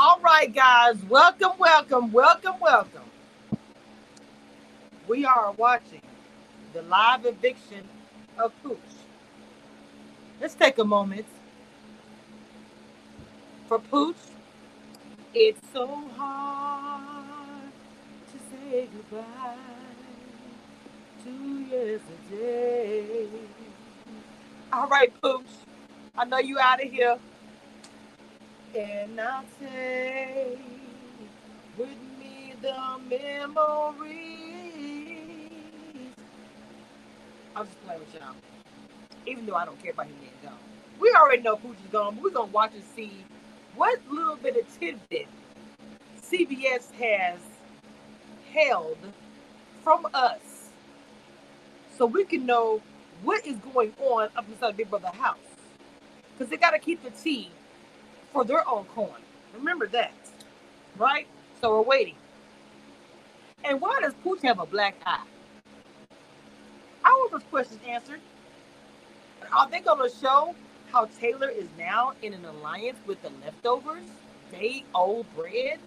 All right, guys, welcome, welcome, welcome, welcome. We are watching the live eviction of Pooch. Let's take a moment for Pooch. It's so hard to say goodbye to yesterday. All right, Pooch. I know you out of here. And I'll take with me the memories. I'm just playing with y'all. Even though I don't care about him being gone. We already know Pooch is gone, but we're gonna watch and see what little bit of tidbit CBS has held from us so we can know what is going on up inside Big Brother house. Because they got to keep the tea Oh, for their own coin. Remember that, right? So we're waiting. And why does Pooch have a black eye? Those questions answered. Are they going to show how Taylor is now in an alliance with the leftovers? Day old bread?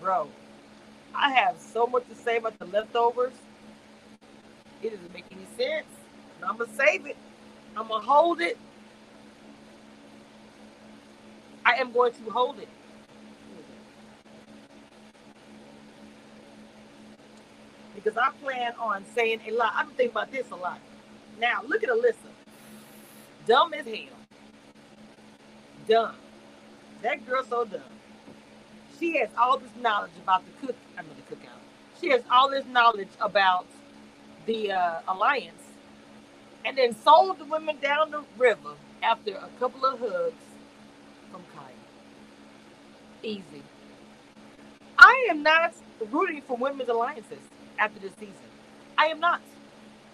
Bro, I have so much to say about the leftovers. It doesn't make any sense. I'm gonna save it. I'm gonna hold it. I am going to hold it. Because I plan on saying a lot. I'm thinking about this a lot. Now, look at Alyssa. Dumb as hell. Dumb. That girl so dumb. She has all this knowledge about the cook. I mean the cookout. She has all this knowledge about the uh, alliance and then sold the women down the river after a couple of hugs from Kyle. Easy. I am not rooting for women's alliances after this season. I am not.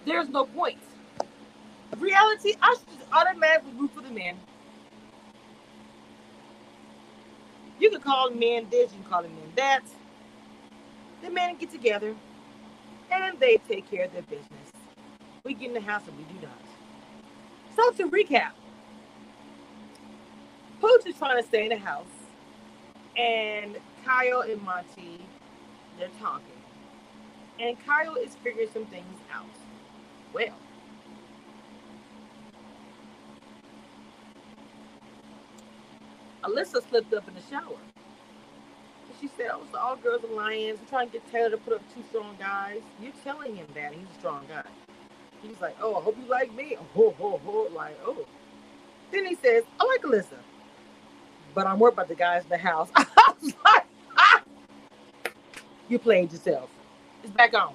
There's no point. Reality, I should automatically root for the men. You can call men this, you can call them men that. The men get together and they take care of their business. We get in the house and we do not. So to recap, Pooch is trying to stay in the house, and Kyle and Monte, they're talking. And Kyle is figuring some things out. Well, Alyssa slipped up in the shower. She said, Oh, it's the All Girls Alliance. We're trying to get Taylor to put up two strong guys. You're telling him that he's a strong guy. He's like, Oh, I hope you like me. Oh, oh, oh, like, oh. Then he says, I like Alyssa. But I'm worried about the guys in the house. I was like, ah! You played yourself. It's back on.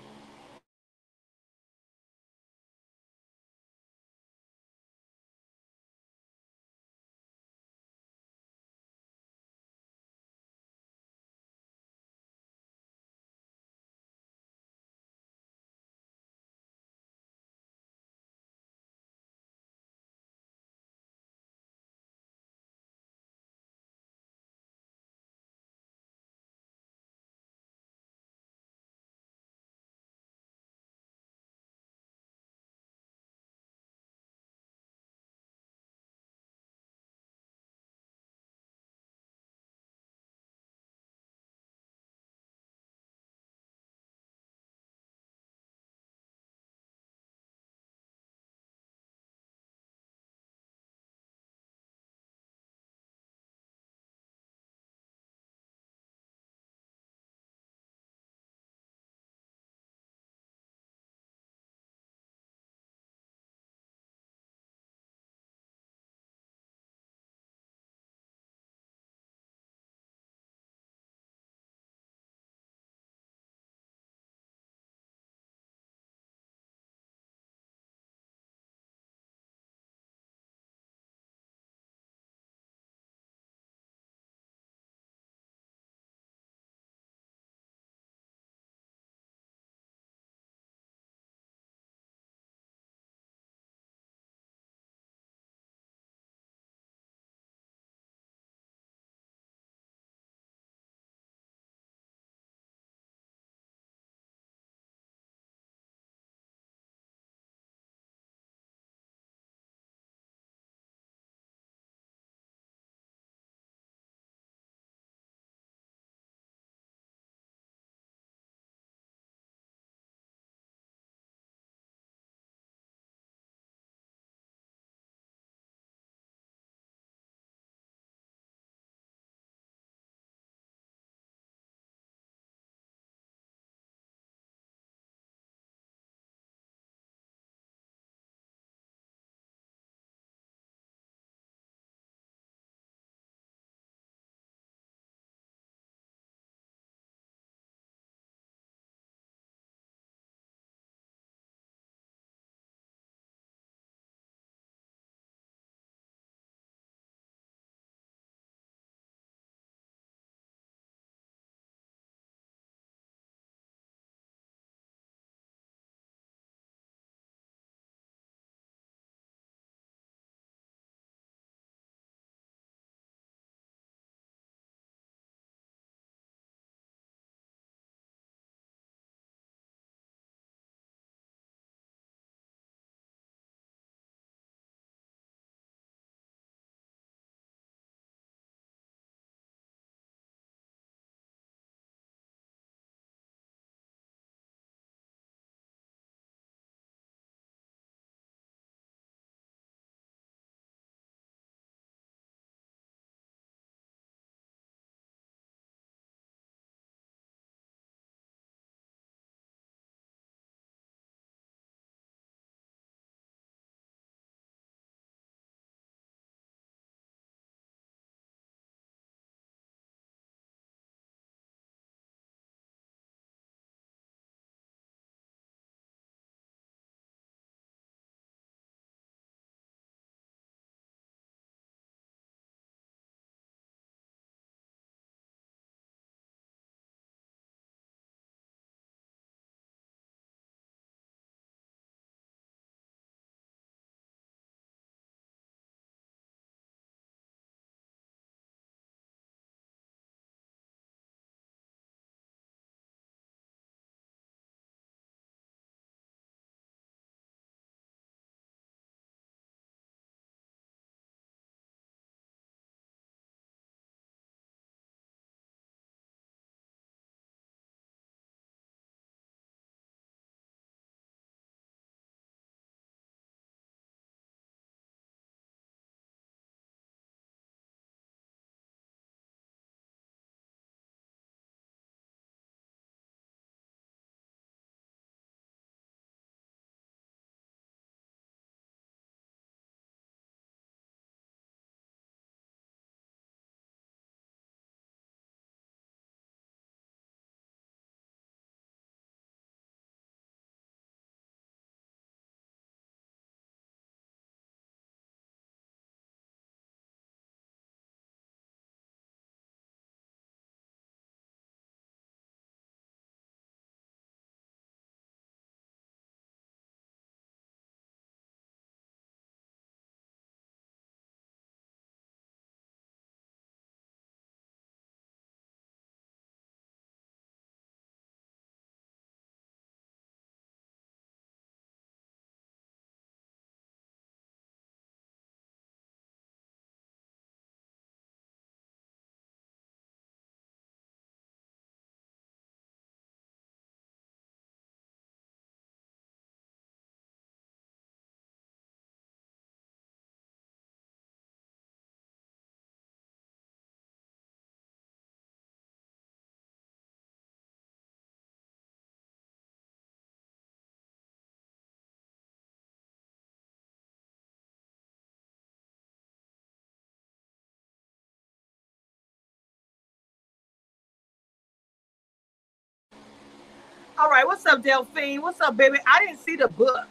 All right, what's up, Delphine? What's up, baby? I didn't see the book.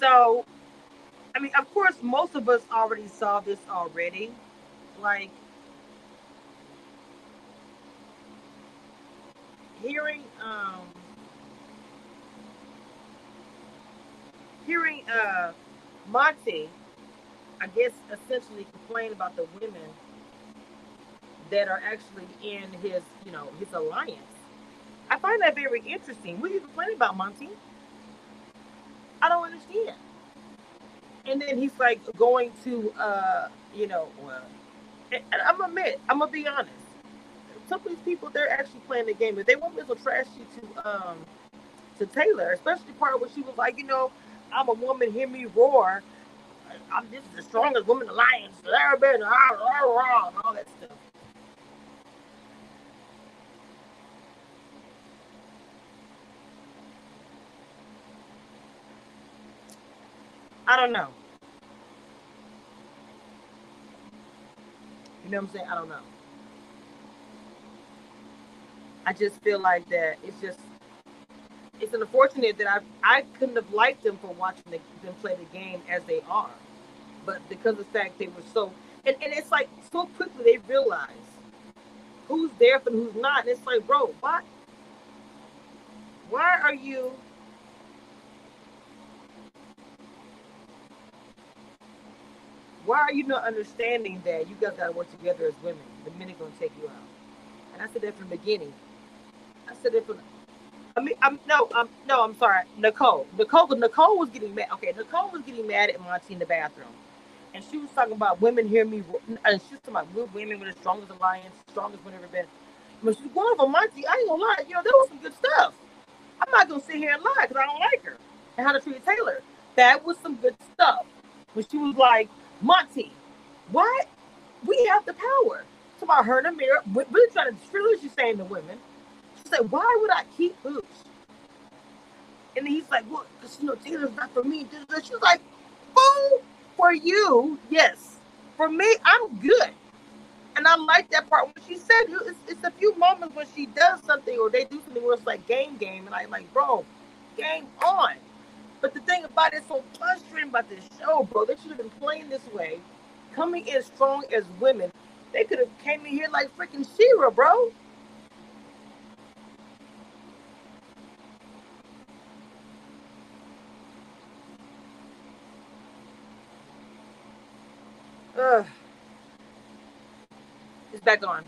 So, I mean, of course, most of us already saw this already. Like, hearing, um, hearing, uh, Monte, I guess, essentially complain about the women that are actually in his, you know, his alliance. I find that very interesting. What are you complaining about, Monte? I don't understand. And then he's like going to, uh, you know, well, and I'm admit, I'm gonna be honest. Some of these people, they're actually playing the game. If they want to trash you to, um, to Taylor, especially part where she was like, you know, I'm a woman, hear me roar. I'm just the strongest woman ever been, and all that stuff. I don't know. You know what I'm saying? I don't know. I just feel like that it's just it's unfortunate that I I couldn't have liked them for watching the, them play the game as they are, but because of the fact they were so and, and it's like so quickly they realize who's there and who's not, and it's like, bro, why why are you why are you not understanding that you guys gotta work together as women? The men are gonna take you out. And I said that from the beginning. I said that from I mean I'm no I'm no I'm sorry. Nicole. Nicole Nicole was getting mad. Okay, Nicole was getting mad at Monte in the bathroom. And she was talking about women hear me and she was talking about women with the strongest alliance, strongest one ever been. But she's going for Monte. I ain't gonna lie, you know, there was some good stuff. I'm not gonna sit here and lie because I don't like her and how to treat Taylor. That was some good stuff. When she was like, Monte, what? We have the power. It's about her in the mirror. We're trying to really she's saying to women. She said, Why would I keep Pooch? And he's like, Well, because you know, Taylor's not for me. She's like, Fool, for you, yes. For me, I'm good. And I like that part when she said it's, it's a few moments when she does something or they do something where it's like game game, and I'm like, bro, game on. But the thing about it, it's so frustrating about this show, bro. They should have been playing this way, coming in strong as women. They could have came in here like freaking She-Ra, bro. Ugh. It's back on.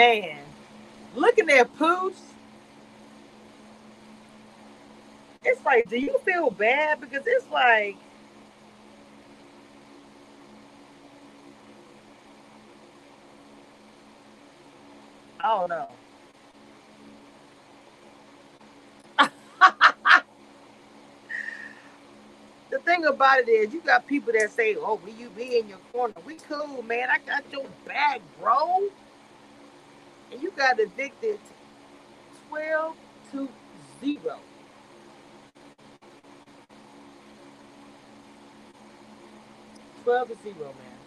Man, looking at Pooch, it's like, do you feel bad? Because it's like, I don't know. the thing about it is, you got people that say, "Oh, will you be in your corner? We cool, man. I got your back, bro." And you got addicted twelve to zero. Twelve to zero, man.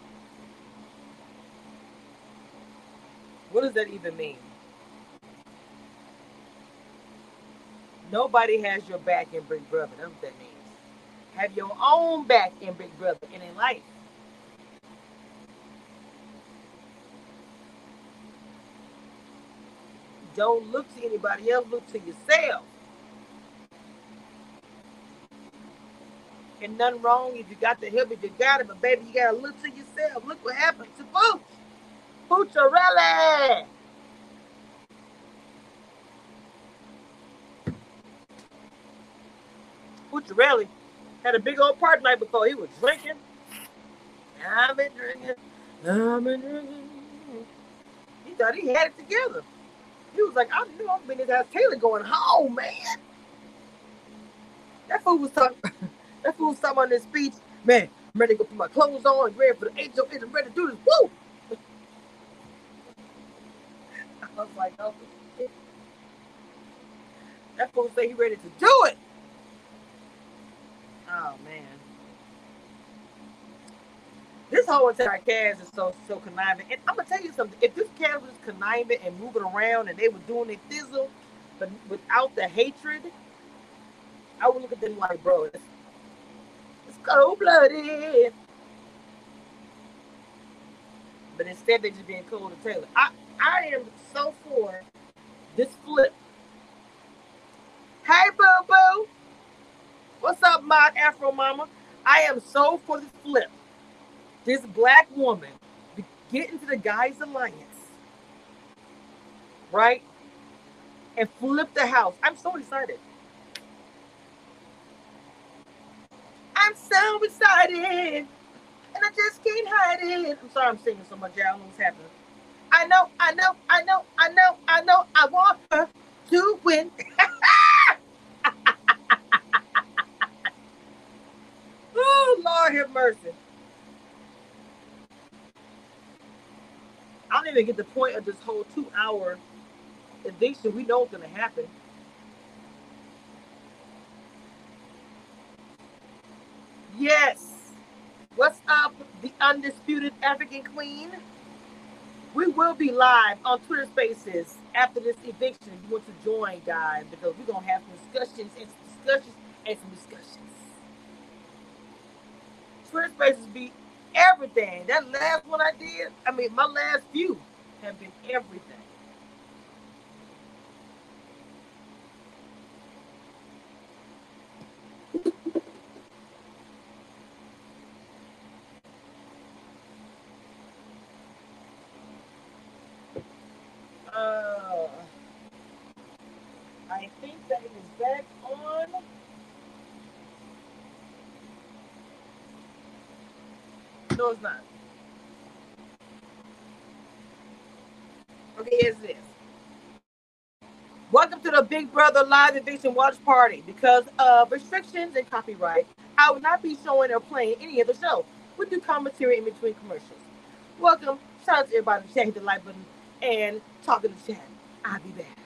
What does that even mean? Nobody has your back in Big Brother. That's what that means. Have your own back in Big Brother and in life. Don't look to anybody else, look to yourself. And nothing wrong if you got the help, if you got it, but baby, you gotta look to yourself. Look what happened to Pooch. Pucciarelli. Pucciarelli had a big old party night before. He was drinking. I've been drinking. I've been drinking. He thought he had it together. He was like, I knew I'm in his house. Taylor going home, man. That fool was talking. that fool was talking on this speech. Man, I'm ready to go put my clothes on. ready for the HOH. I'm ready to do this. Woo! I was like, oh, that fool say he ready to do it. Oh man. This whole entire cast is so so conniving. And I'm gonna tell you something. If this cast was conniving and moving around and they were doing their thizzle, but without the hatred, I would look at them like, bro, it's, it's cold blooded. But instead, they're just being cold to Taylor. I I am so for this flip. Hey, boo boo. What's up, my Afro mama? I am so for the flip. This black woman get into the guys' alliance, right? And flip the house. I'm so excited. I'm so excited. And I just can't hide it. I'm sorry I'm singing so much. I don't know what's happening. I know, I know, I know, I know, I know. I want her to win. oh, Lord have mercy. I don't even get the point of this whole two hour eviction. We know what's going to happen. Yes. What's up, the undisputed African queen? We will be live on Twitter Spaces after this eviction. You want to join, guys, because we're gonna have some discussions and some discussions and some discussions. Twitter Spaces be everything. That last one I did, I mean, my last few have been everything. Uh, I think that it is back on. It's not. Okay, here's this. Welcome to the Big Brother Live Eviction Watch Party. Because of restrictions and copyright, I will not be showing or playing any of the show. We do commentary in between commercials. Welcome. Shout out to everybody. hit the like button and talk in the chat. I'll be back.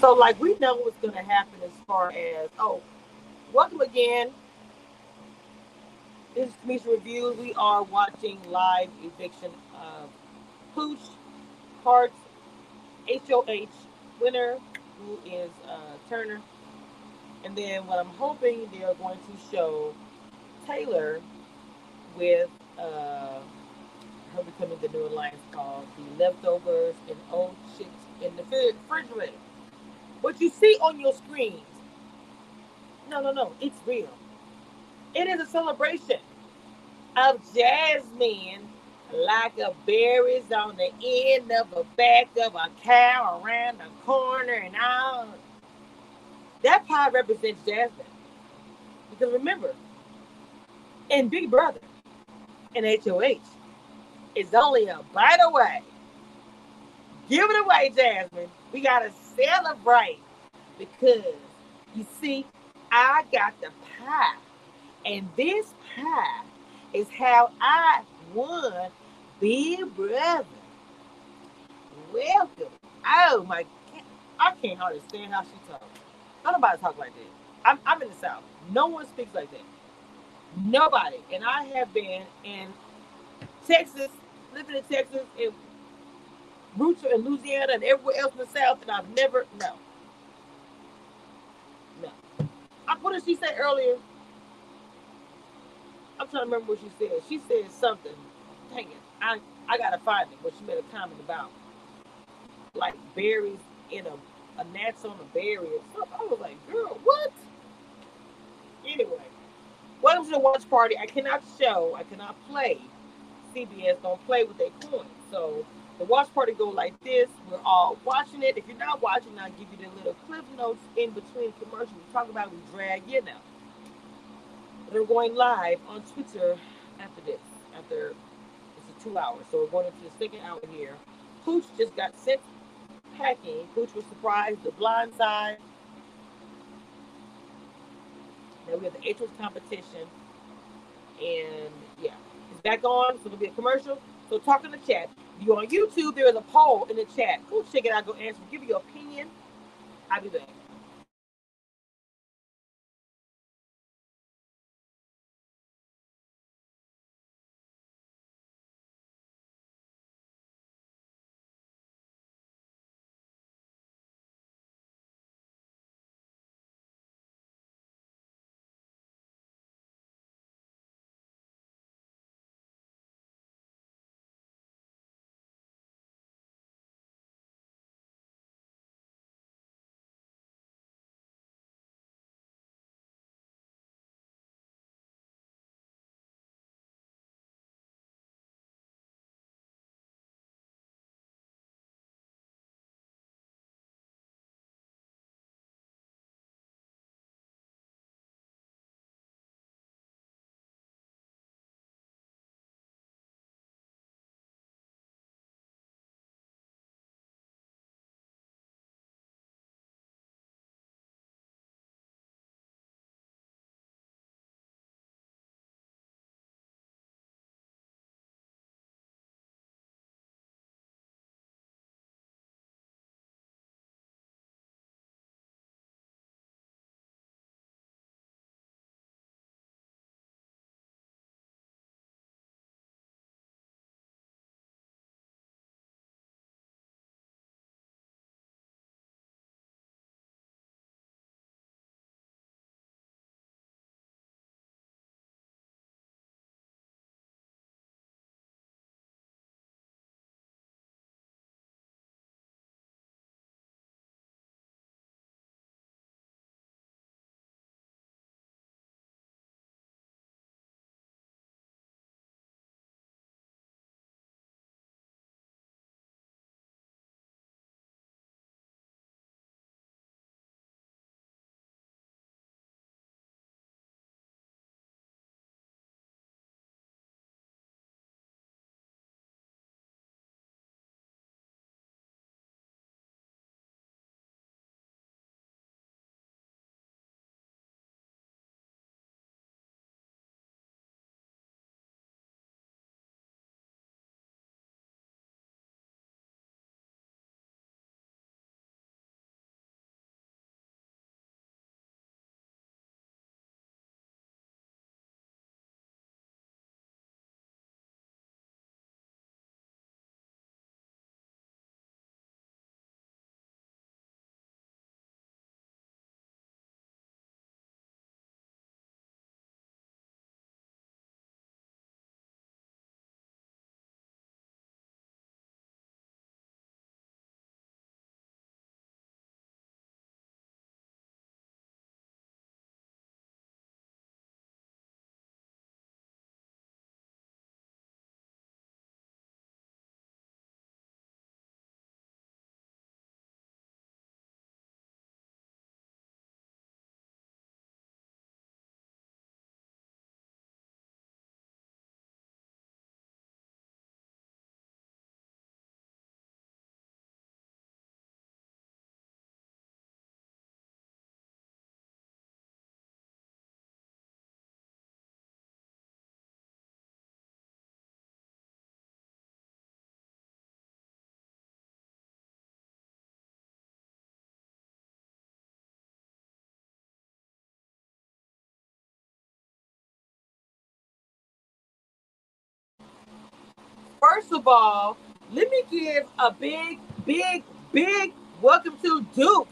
So, like, we know what's to happen as far as, oh, welcome again. This is Commission Review. We are watching live eviction of Pooch Hearts HOH winner, who is uh, Turner. And then what I'm hoping they are going to show Taylor with uh, her becoming the new alliance called The Leftovers and Old Chicks in the Refrigerator. What you see on your screens, no, no, no, it's real. It is a celebration of Jasmine like a berries on the end of a back of a cow around the corner and all. That pie represents Jasmine. Because remember, in Big Brother, in HOH, it's only a bite away. Give it away, Jasmine. We got to celebrate because you see, I got the pie. And this pie is how I won Big Brother. Welcome. Oh my I can't hardly stand how she talks. Nobody talk like that. I'm, I'm in the South. No one speaks like that. Nobody. And I have been in Texas, living in Texas, in roots in Louisiana and everywhere else in the South, and I've never, no. No. I, what she say earlier? I'm trying to remember what she said. She said something. Dang it. I, I gotta find it, but she made a comment about like berries in a, a gnats on a berry or something. I was like, girl, what? Anyway, welcome to the watch party. I cannot show, I cannot play. CBS don't play with their coins. So the watch party go like this. We're all watching it. If you're not watching, I'll give you the little clip notes in between commercials. We talk about we drag you now. They're going live on Twitter after this, after it's a two hours. So we're going into the second hour here. Pooch just got sent packing. Pooch was surprised. The blind side. Now we have the HOH competition. And yeah, it's back on. So it'll be a commercial. So talk in the chat. You're on YouTube, there is a poll in the chat. Go check it out. Go answer. Give your opinion. I'll be back. First of all, let me give a big, big, big welcome to Duke,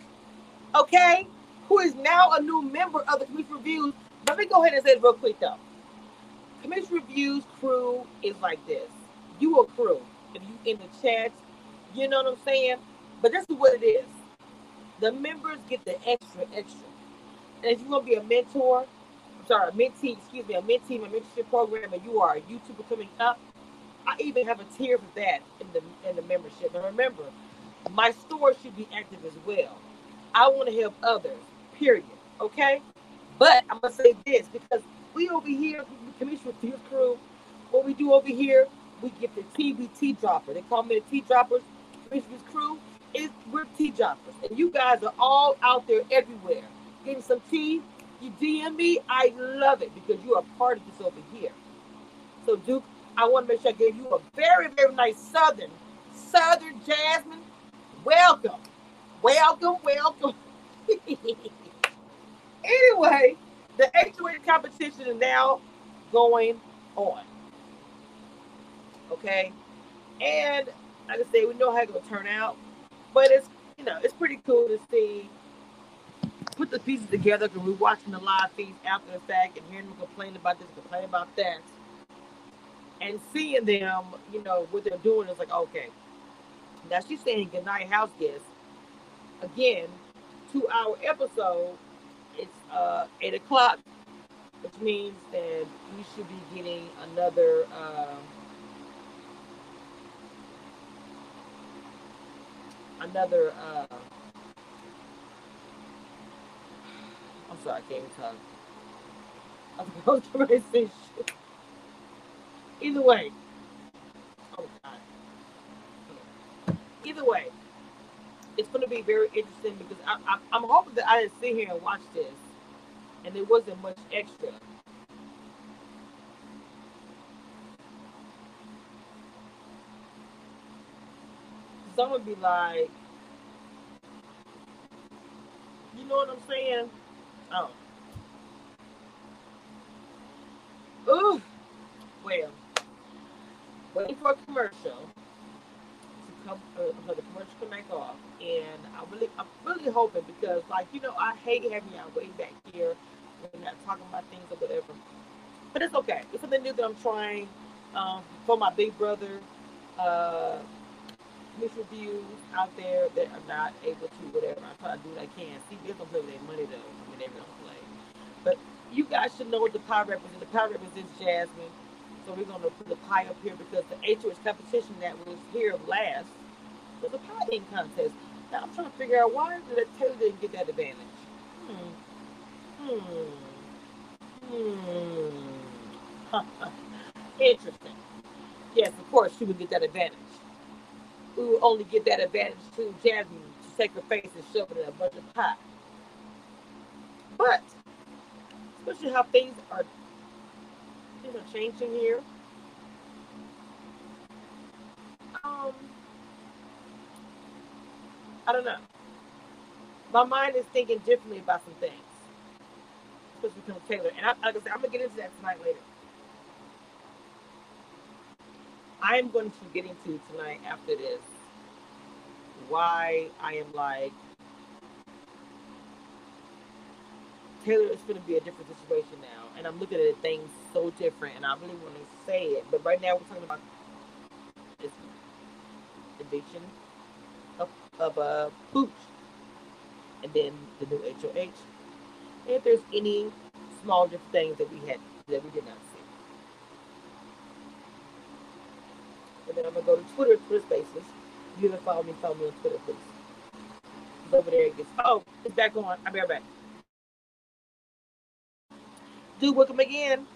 okay, who is now a new member of the Commission Reviews. Let me go ahead and say it real quick though. Commission Reviews crew is like this. You a crew. If you in the chat, you know what I'm saying? But this is what it is. The members get the extra, extra. And if you want to be a mentor, I'm sorry, a mentee, excuse me, a mentee, a mentorship program, and you are a YouTuber coming up, I even have a tier for that in the in the membership. And remember, my store should be active as well. I want to help others, period. Okay? But I'm gonna say this because we over here, Commission Reviews Crew, what we do over here, we get the TBT dropper. They call me the T droppers. Commission Crew is we're tea droppers, and you guys are all out there everywhere getting some tea. You DM me, I love it because you are part of this over here. So Duke, I want to make sure I gave you a very, very nice Southern, Southern Jasmine. Welcome, welcome, welcome. anyway, the HOH competition is now going on. Okay, and like I say, we know how it's gonna turn out, but it's you know it's pretty cool to see put the pieces together because we're watching the live feeds after the fact and hearing them complain about this, complain about that, and seeing them, you know, what they're doing is like, okay. Now she's saying goodnight house guest. Again, two hour episode. It's uh eight o'clock, which means that we should be getting another uh, another uh I'm sorry, I can't even talk. I was going to say shit. Either way. Oh God. Either way, it's going to be very interesting because I, I'm hoping that I didn't sit here and watch this and there wasn't much extra. Some would be like, you know what I'm saying? Oh. Ooh. Well, waiting for a commercial to come uh, for the commercial to make off, and I really, I'm really hoping because, like, you know, I hate having y'all way back here. We're not talking about things or whatever, but it's okay. It's something new that I'm trying um, for my big brother. Uh, reviews out there that are not able to whatever. I try to do what I can. CBS don't play with their money though. I mean they don't play. But you guys should know what the pie represents. The pie represents Jasmine. So we're gonna put the pie up here because the HOH competition that was here last was a pie eating contest. Now I'm trying to figure out why did Taylor didn't get that advantage. Hmm. Hmm. Hmm. Interesting. Yes, of course she would get that advantage we would only get that advantage to Jasmine to take her face and shove it in a bunch of pie. But especially how things are things are changing here. Um, I don't know. My mind is thinking differently about some things, especially from Taylor. And I, like I said, I'm gonna get into that tonight later. I am going to get into tonight after this why I am like Taylor is going to be a different situation now, and I'm looking at things so different, and I really want to say it, but right now we're talking about this eviction of, of a uh, pooch, and then the new HOH, if there's any small different things that we had that we did not see. And then I'm gonna go to Twitter, Twitter Spaces. If you haven't followed me, follow me on Twitter, please. It's over there. It gets, oh, it's back on. I'll be right back. Dude, welcome again.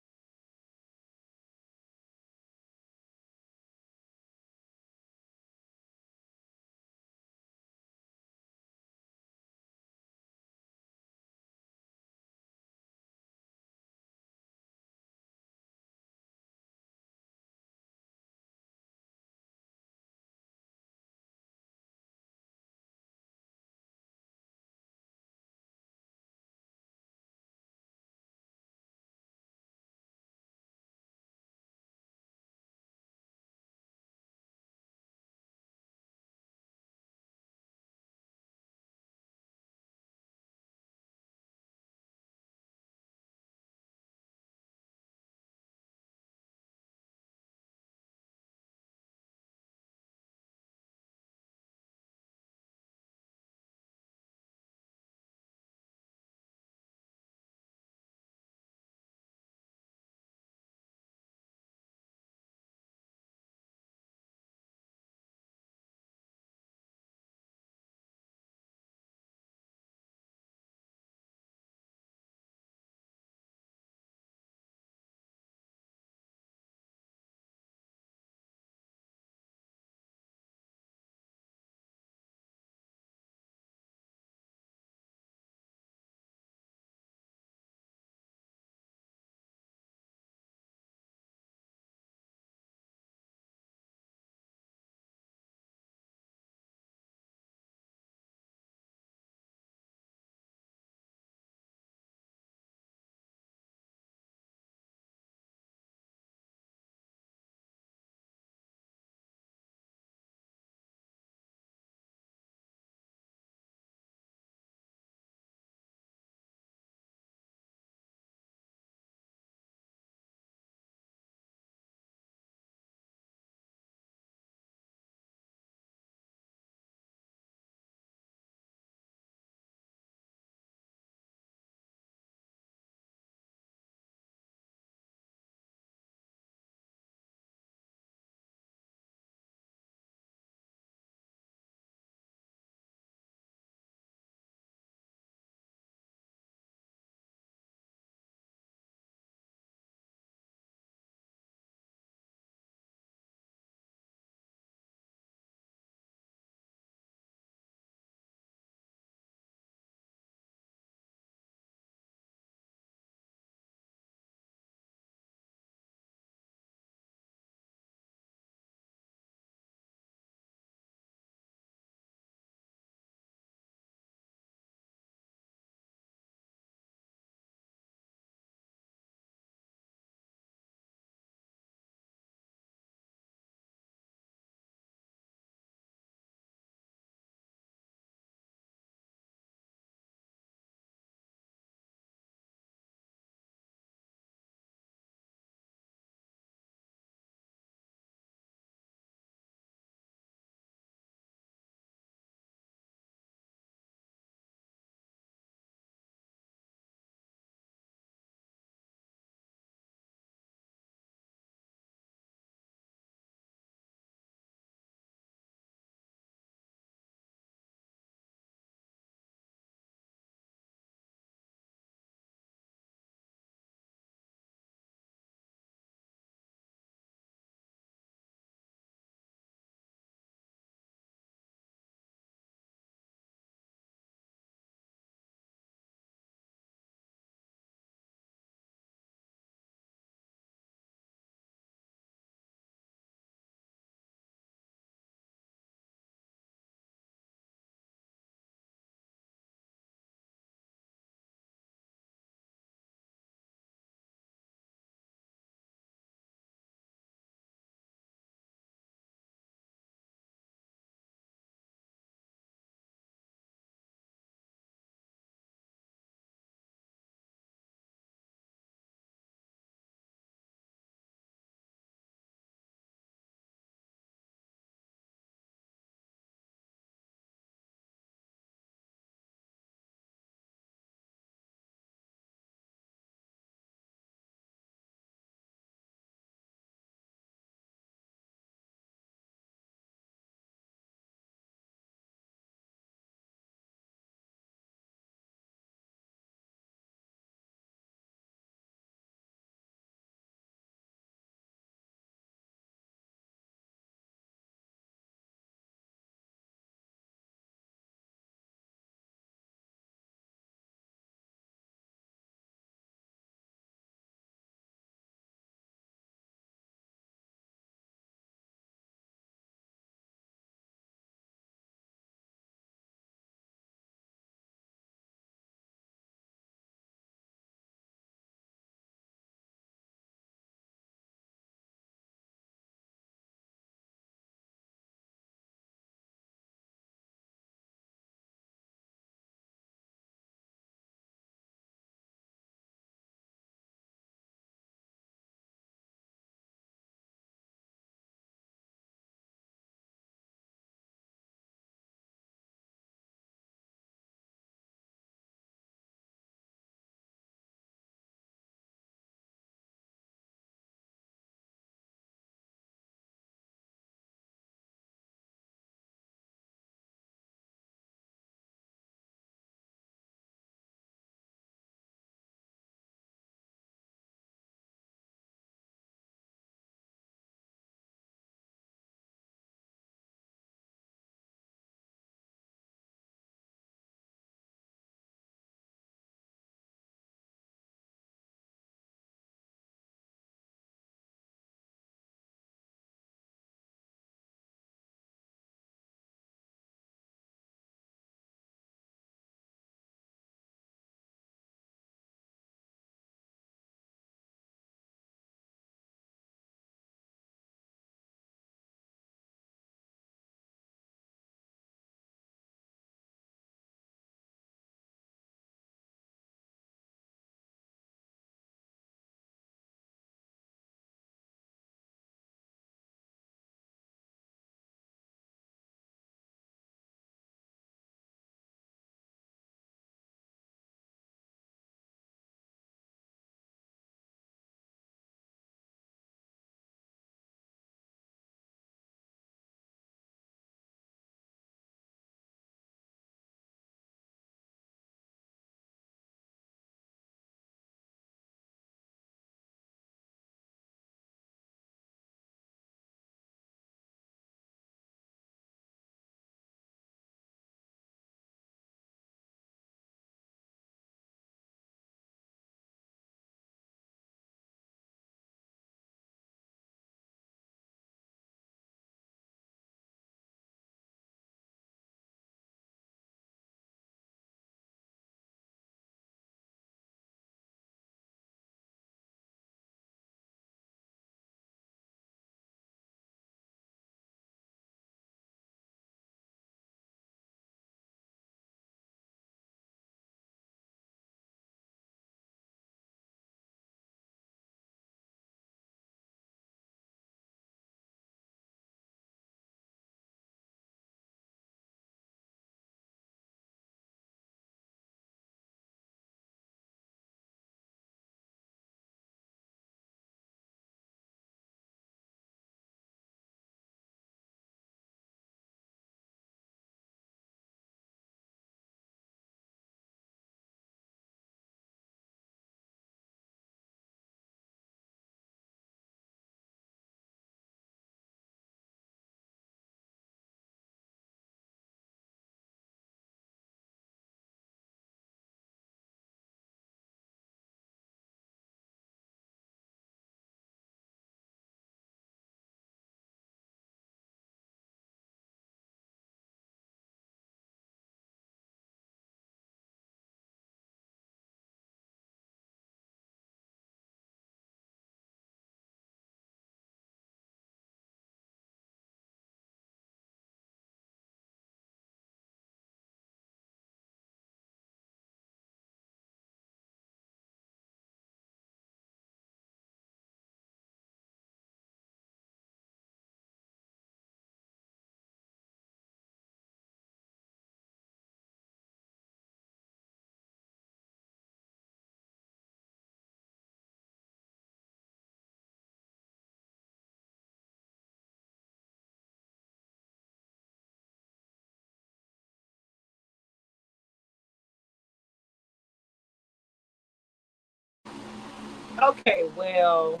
Okay, well,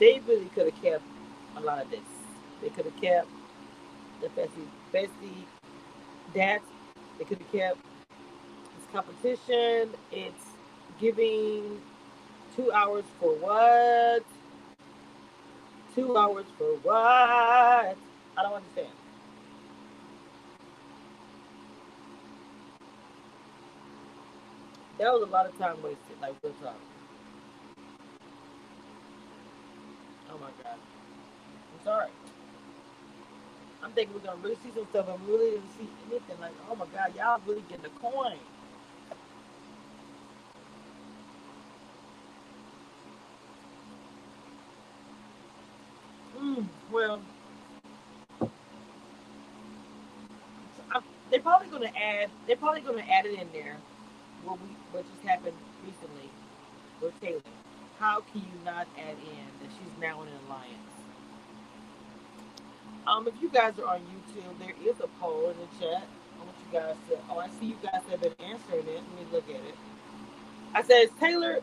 they really could have kept a lot of this. They could have kept the Bessie, Bessie that they could have kept this competition. It's giving two hours for what? Two hours for what? I don't understand. That was a lot of time wasted, like real talk. Oh my god. I'm sorry. I'm thinking we're gonna really see some stuff and really didn't see anything. Like, oh my god, y'all really getting the coin. Mm, well, I'm, they're probably gonna add. They're probably gonna add it in there. What we what just happened recently with Taylor. How can you not add in that she's now in an alliance? Um, if you guys are on YouTube, there is a poll in the chat. I want you guys to. Oh, I see you guys have been answering it. Let me look at it. I says Taylor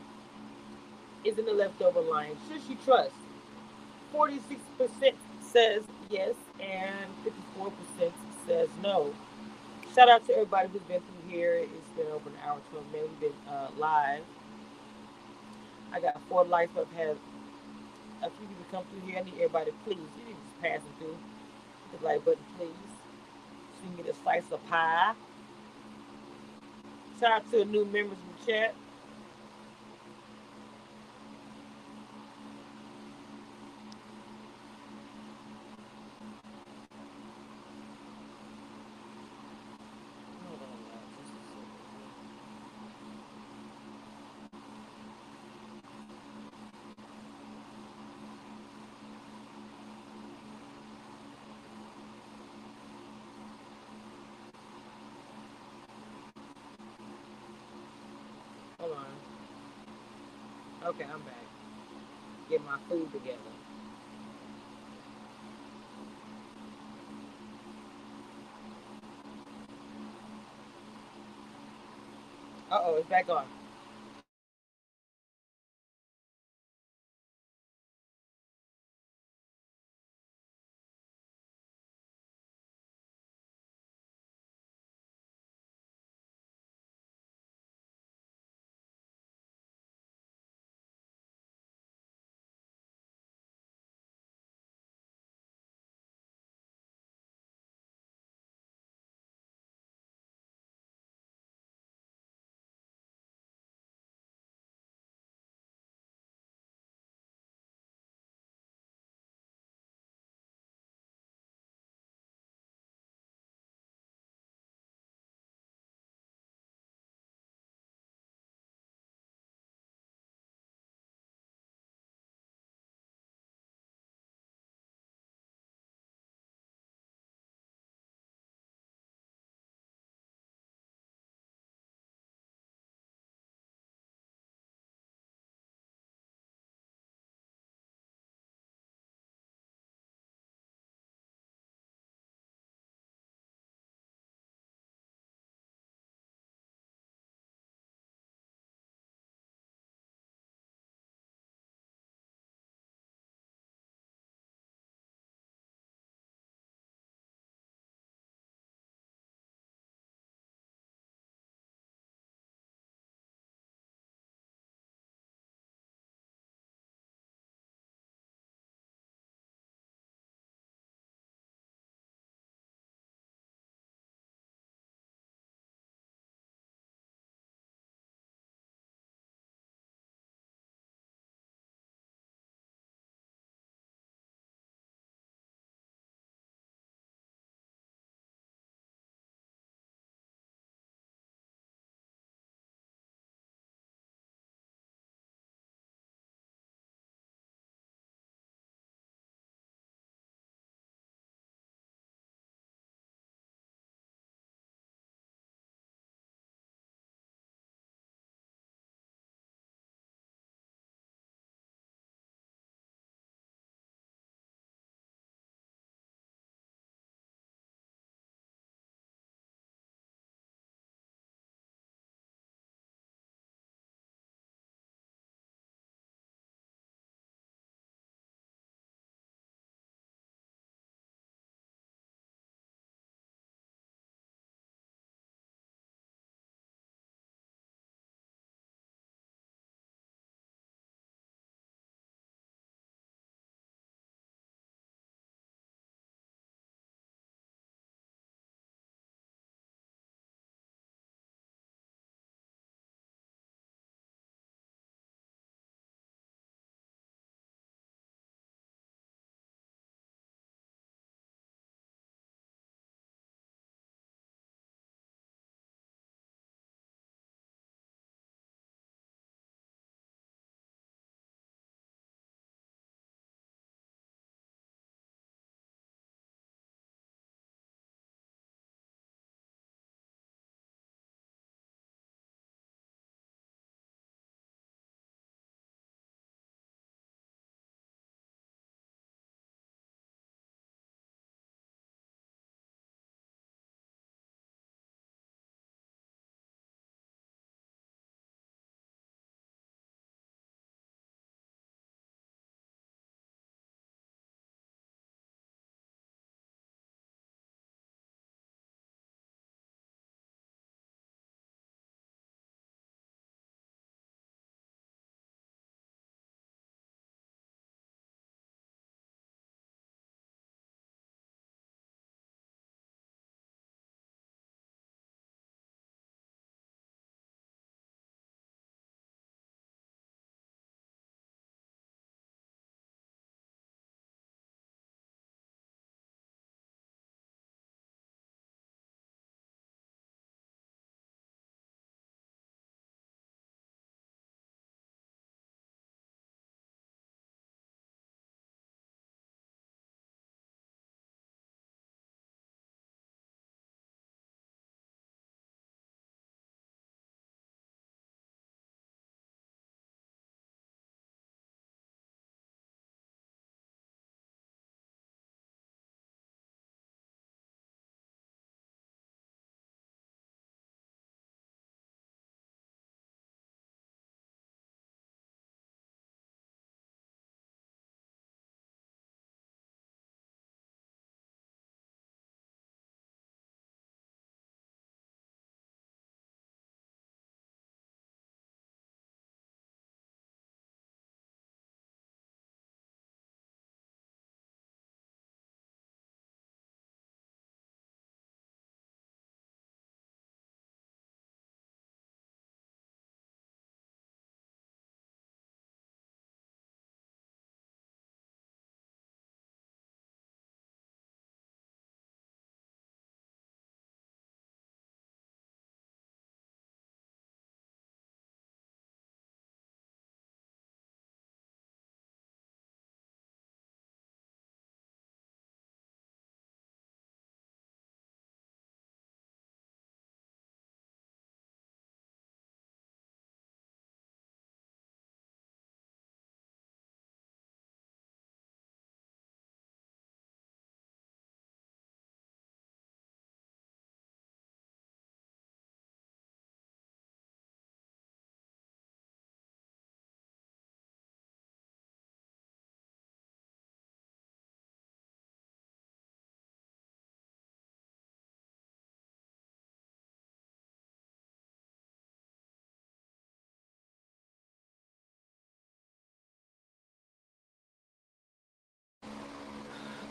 is in the leftover line. Should she trust? 46% says yes, and 54% says no. Shout out to everybody who's been through here. It's been over an hour, 12 minutes. We've been uh, live. I got four likes, but I've had a few people come through here. I need everybody, please, you need to passing through. Hit the like button, please. So get a slice of pie. Shout out to the new members in the chat. Okay, I'm back. Get my food together. Uh oh, it's back on.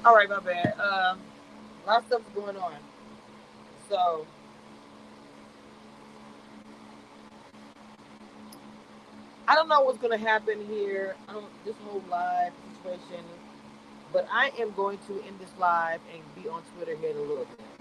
All right, my bad. Um, a lot of stuff's going on. So I don't know what's gonna happen here. I don't this whole live situation, but I am going to end this live and be on Twitter here in a little bit.